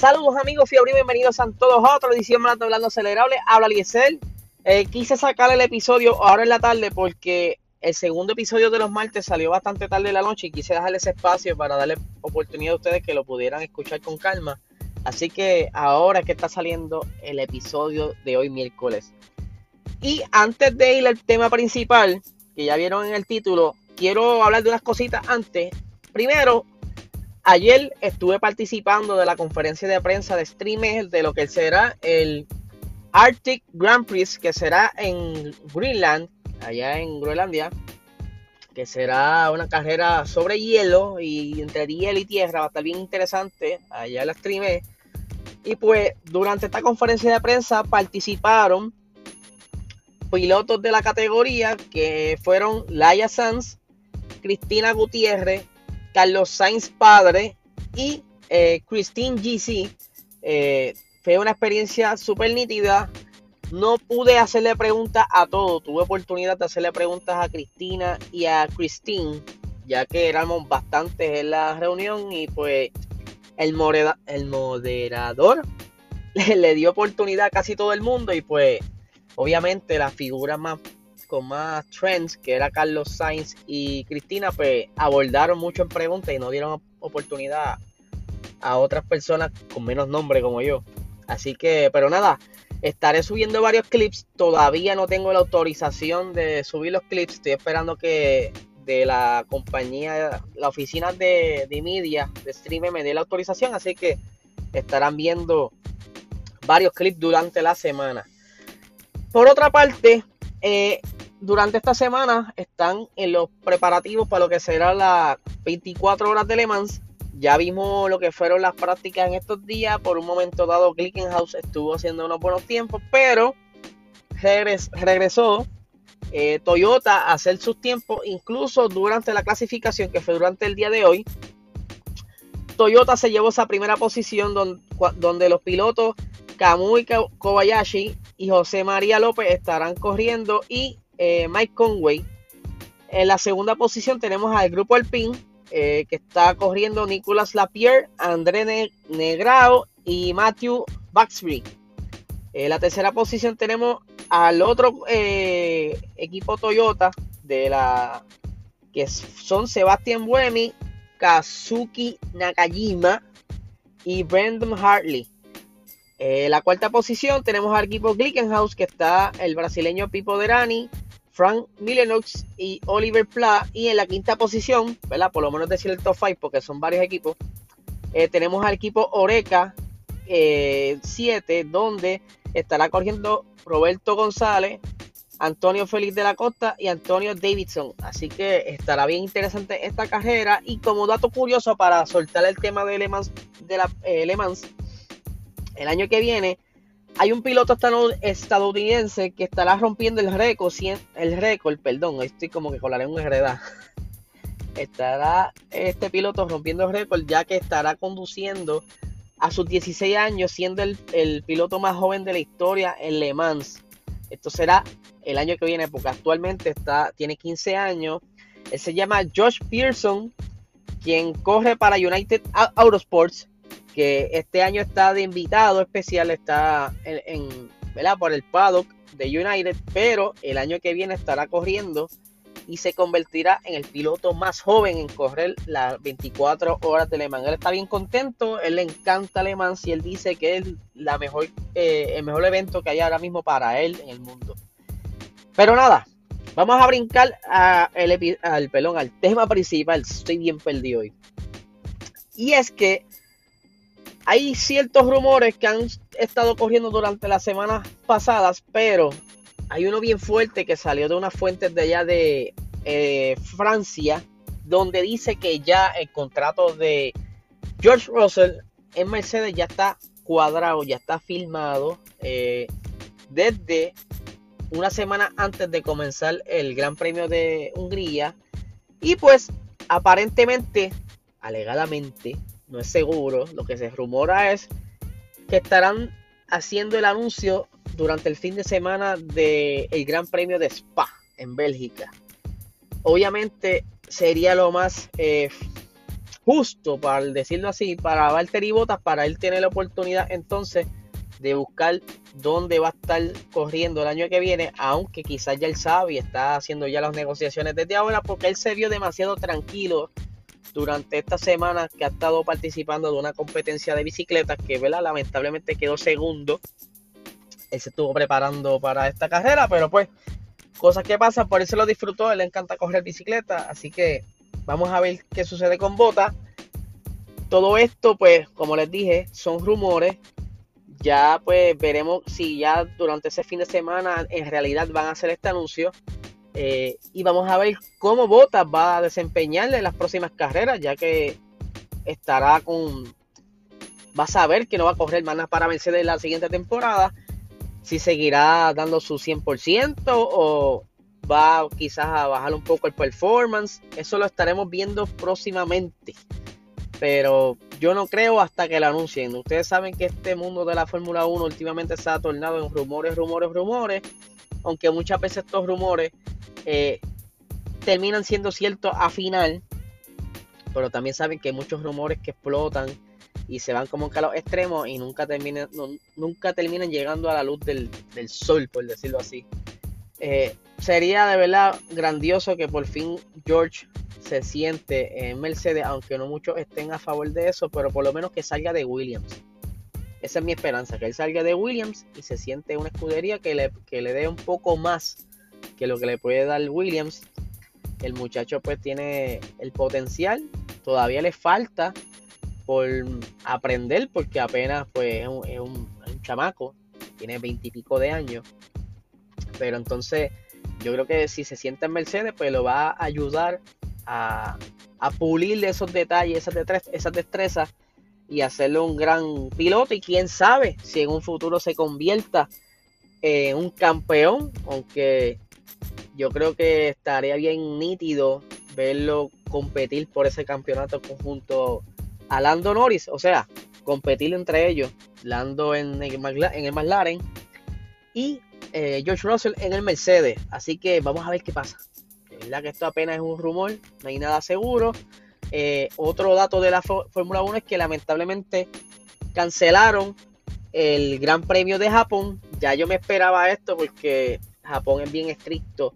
Saludos amigos, fiebre bienvenidos a todos a otra edición de Hablando Acelerable. Habla Liesel. Eh, quise sacar el episodio ahora en la tarde porque el segundo episodio de los martes salió bastante tarde en la noche y quise dejarle ese espacio para darle oportunidad a ustedes que lo pudieran escuchar con calma. Así que ahora que está saliendo el episodio de hoy miércoles. Y antes de ir al tema principal, que ya vieron en el título, quiero hablar de unas cositas antes. Primero, ayer estuve participando de la conferencia de prensa de streamers de lo que será el Arctic Grand Prix, que será en Greenland, allá en Groenlandia, que será una carrera sobre hielo y entre hielo y tierra, va a estar bien interesante, allá la streamé. Y pues durante esta conferencia de prensa participaron pilotos de la categoría que fueron Laia Sanz, Cristina Gutiérrez, Carlos Sainz padre y eh, Christine GC. Eh, fue una experiencia súper nítida. No pude hacerle preguntas a todos. Tuve oportunidad de hacerle preguntas a Cristina y a Christine, ya que éramos bastantes en la reunión y pues el, el moderador le, le dio oportunidad a casi todo el mundo y pues obviamente la figura más con más trends, que era Carlos Sainz y Cristina, pues abordaron mucho en preguntas y no dieron oportunidad a otras personas con menos nombre como yo. Así que, pero nada, estaré subiendo varios clips. Todavía no tengo la autorización de subir los clips. Estoy esperando que de la compañía, la oficina de, de media, de streamer, me dé la autorización. Así que estarán viendo varios clips durante la semana. Por otra parte, eh, durante esta semana están en los preparativos para lo que será las 24 horas de Le Mans. Ya vimos lo que fueron las prácticas en estos días. Por un momento dado, Glickenhaus estuvo haciendo unos buenos tiempos, pero regresó eh, Toyota a hacer sus tiempos, incluso durante la clasificación que fue durante el día de hoy. Toyota se llevó esa primera posición donde, donde los pilotos Kamui Kobayashi y José María López estarán corriendo y eh, Mike Conway. En la segunda posición tenemos al grupo Alpine, eh, que está corriendo Nicolas Lapierre, André Negrao y Matthew Baxbury. En la tercera posición tenemos al otro eh, equipo Toyota de la que son Sebastian Buemi, Kazuki Nakajima y Brandon Hartley. En la cuarta posición tenemos al equipo Glickenhaus, que está el brasileño Pipo Derani, Frank Millenox y Oliver Pla. Y en la quinta posición, ¿verdad? Por lo menos decir el top 5 porque son varios equipos. Eh, tenemos al equipo Oreca 7, eh, donde estará corriendo Roberto González, Antonio Félix de la Costa y Antonio Davidson. Así que estará bien interesante esta carrera. Y como dato curioso para soltar el tema de Le de la, eh, Le Mans el año que viene hay un piloto estadounidense que estará rompiendo el récord, el récord, perdón, estoy como que con la lengua. Estará este piloto rompiendo el récord ya que estará conduciendo a sus 16 años siendo el, piloto más joven de la historia en Le Mans. Esto será el año que viene porque actualmente está, tiene 15 años. Él se llama Josh Pearson, quien corre para United Autosports este año está de invitado especial, está en, por el paddock de United, pero el año que viene estará corriendo y se convertirá en el piloto más joven en correr las 24 horas de Le Mans. Él está bien contento, él le encanta Le Mans y él dice que es la mejor, eh, el mejor evento que hay ahora mismo para él en el mundo. Pero nada, vamos a brincar a el, al, pelón, al tema principal. Estoy bien perdido hoy. Y es que hay ciertos rumores que han estado corriendo durante las semanas pasadas, pero hay uno bien fuerte que salió de unas fuentes de allá de eh, Francia, donde dice que ya el contrato de George Russell en Mercedes ya está cuadrado, ya está filmado eh, desde una semana antes de comenzar el Gran Premio de Hungría. Y pues aparentemente, alegadamente, no es seguro. Lo que se rumora es que estarán haciendo el anuncio durante el fin de semana del Gran Premio de Spa en Bélgica. Obviamente sería lo más eh, justo, para decirlo así, para Valtteri Bottas, para él tener la oportunidad entonces de buscar dónde va a estar corriendo el año que viene, aunque quizás ya él sabe y está haciendo ya las negociaciones desde ahora, porque él se vio demasiado tranquilo durante esta semana que ha estado participando de una competencia de bicicletas que ¿verdad? lamentablemente quedó segundo. Él se estuvo preparando para esta carrera, pero pues cosas que pasan, por eso lo disfrutó, él le encanta correr bicicleta, así que vamos a ver qué sucede con Bota. Todo esto, pues, como les dije, son rumores. Ya pues veremos si ya durante ese fin de semana en realidad van a hacer este anuncio. Eh, y vamos a ver cómo Bottas va a desempeñarle en las próximas carreras, ya que estará con. Va a saber que no va a correr más para Mercedes la siguiente temporada. Si seguirá dando su 100% o va quizás a bajar un poco el performance. Eso lo estaremos viendo próximamente. Pero yo no creo hasta que lo anuncien. Ustedes saben que este mundo de la Fórmula 1 últimamente se ha tornado en rumores, rumores, rumores. Aunque muchas veces estos rumores eh, terminan siendo ciertos a final, pero también saben que hay muchos rumores que explotan y se van como a los extremos y nunca terminan, nunca terminan llegando a la luz del, sol, por decirlo así. Eh, sería de verdad grandioso que por fin George se siente en Mercedes, aunque no muchos estén a favor de eso, pero por lo menos que salga de Williams. Esa es mi esperanza, que él salga de Williams y se siente una escudería que le, que le dé un poco más que lo que le puede dar Williams. El muchacho pues tiene el potencial, todavía le falta por aprender porque apenas pues es un, chamaco, tiene veintipico de años. Pero entonces yo creo que si se sienta en Mercedes pues lo va a ayudar a, a pulir esos detalles, esas destrezas, esas destrezas y hacerlo un gran piloto y quién sabe si en un futuro se convierta en un campeón, aunque yo creo que estaría bien nítido verlo competir por ese campeonato conjunto a Lando Norris, o sea, competir entre ellos, Lando en el, en el McLaren y eh, George Russell en el Mercedes. Así que vamos a ver qué pasa. verdad que esto apenas es un rumor, no hay nada seguro. Eh, otro dato de la Fórmula 1 es que lamentablemente cancelaron el Gran Premio de Japón. Ya yo me esperaba esto porque Japón es bien estricto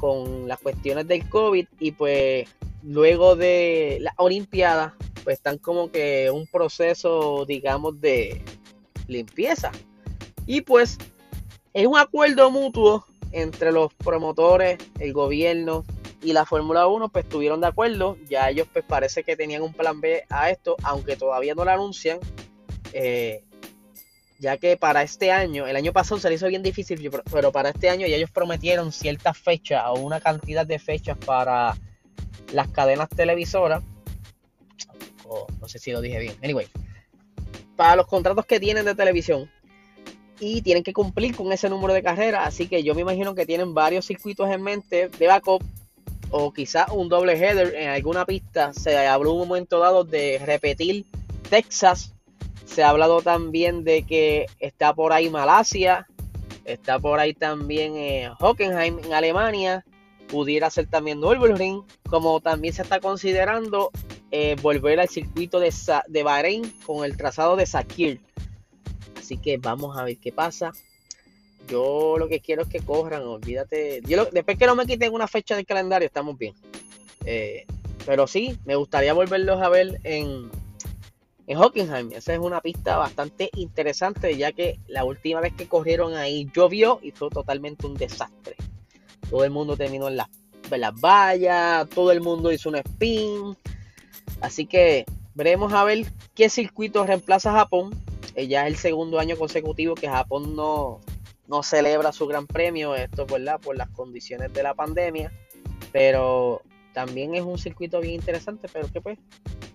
con las cuestiones del COVID y pues luego de la Olimpiada pues están como que un proceso digamos de limpieza. Y pues es un acuerdo mutuo entre los promotores, el gobierno y la Fórmula 1 pues estuvieron de acuerdo, ya ellos pues parece que tenían un plan B a esto, aunque todavía no lo anuncian, eh, ya que para este año, el año pasado se le hizo bien difícil, pero para este año ya ellos prometieron ciertas fechas o una cantidad de fechas para las cadenas televisoras. no sé si lo dije bien. Anyway, para los contratos que tienen de televisión y tienen que cumplir con ese número de carreras, así que yo me imagino que tienen varios circuitos en mente de backup o quizás un doble header en alguna pista. Se habló un momento dado de repetir Texas se ha hablado también de que está por ahí Malasia, está por ahí también eh, Hockenheim en Alemania, pudiera ser también Nürburgring, como también se está considerando eh, volver al circuito de, de Bahrein con el trazado de Sakir. Así que vamos a ver qué pasa. Yo lo que quiero es que corran, olvídate. después que no me quiten una fecha del calendario, estamos bien. Eh, pero sí, me gustaría volverlos a ver en, en Hockenheim. Esa es una pista bastante interesante, ya que la última vez que corrieron ahí llovió y fue totalmente un desastre. Todo el mundo terminó en las, vallas, todo el mundo hizo un spin. Así que veremos a ver qué circuito reemplaza Japón. Eh, ya es el segundo año consecutivo que Japón no, no celebra su gran premio. Esto ¿verdad? por las condiciones de la pandemia. Pero también es un circuito bien interesante, pero que pues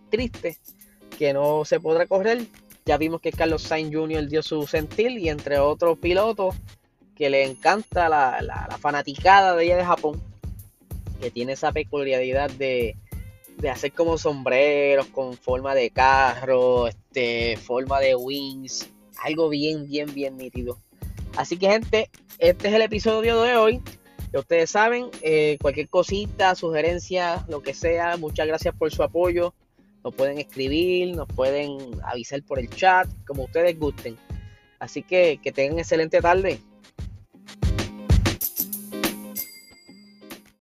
triste que no se podrá correr. Ya vimos que Carlos Sainz Jr. dio su sentil y entre otros pilotos que le encanta la, la, fanaticada de ella de Japón, que tiene esa peculiaridad de, de, hacer como sombreros con forma de carro, este, forma de wings, algo bien, bien, bien nítido. Así que gente, este es el episodio de hoy. Ya ustedes saben, eh, cualquier cosita, sugerencia, lo que sea, muchas gracias por su apoyo nos pueden escribir, nos pueden avisar por el chat, como ustedes gusten. Así que que tengan excelente tarde.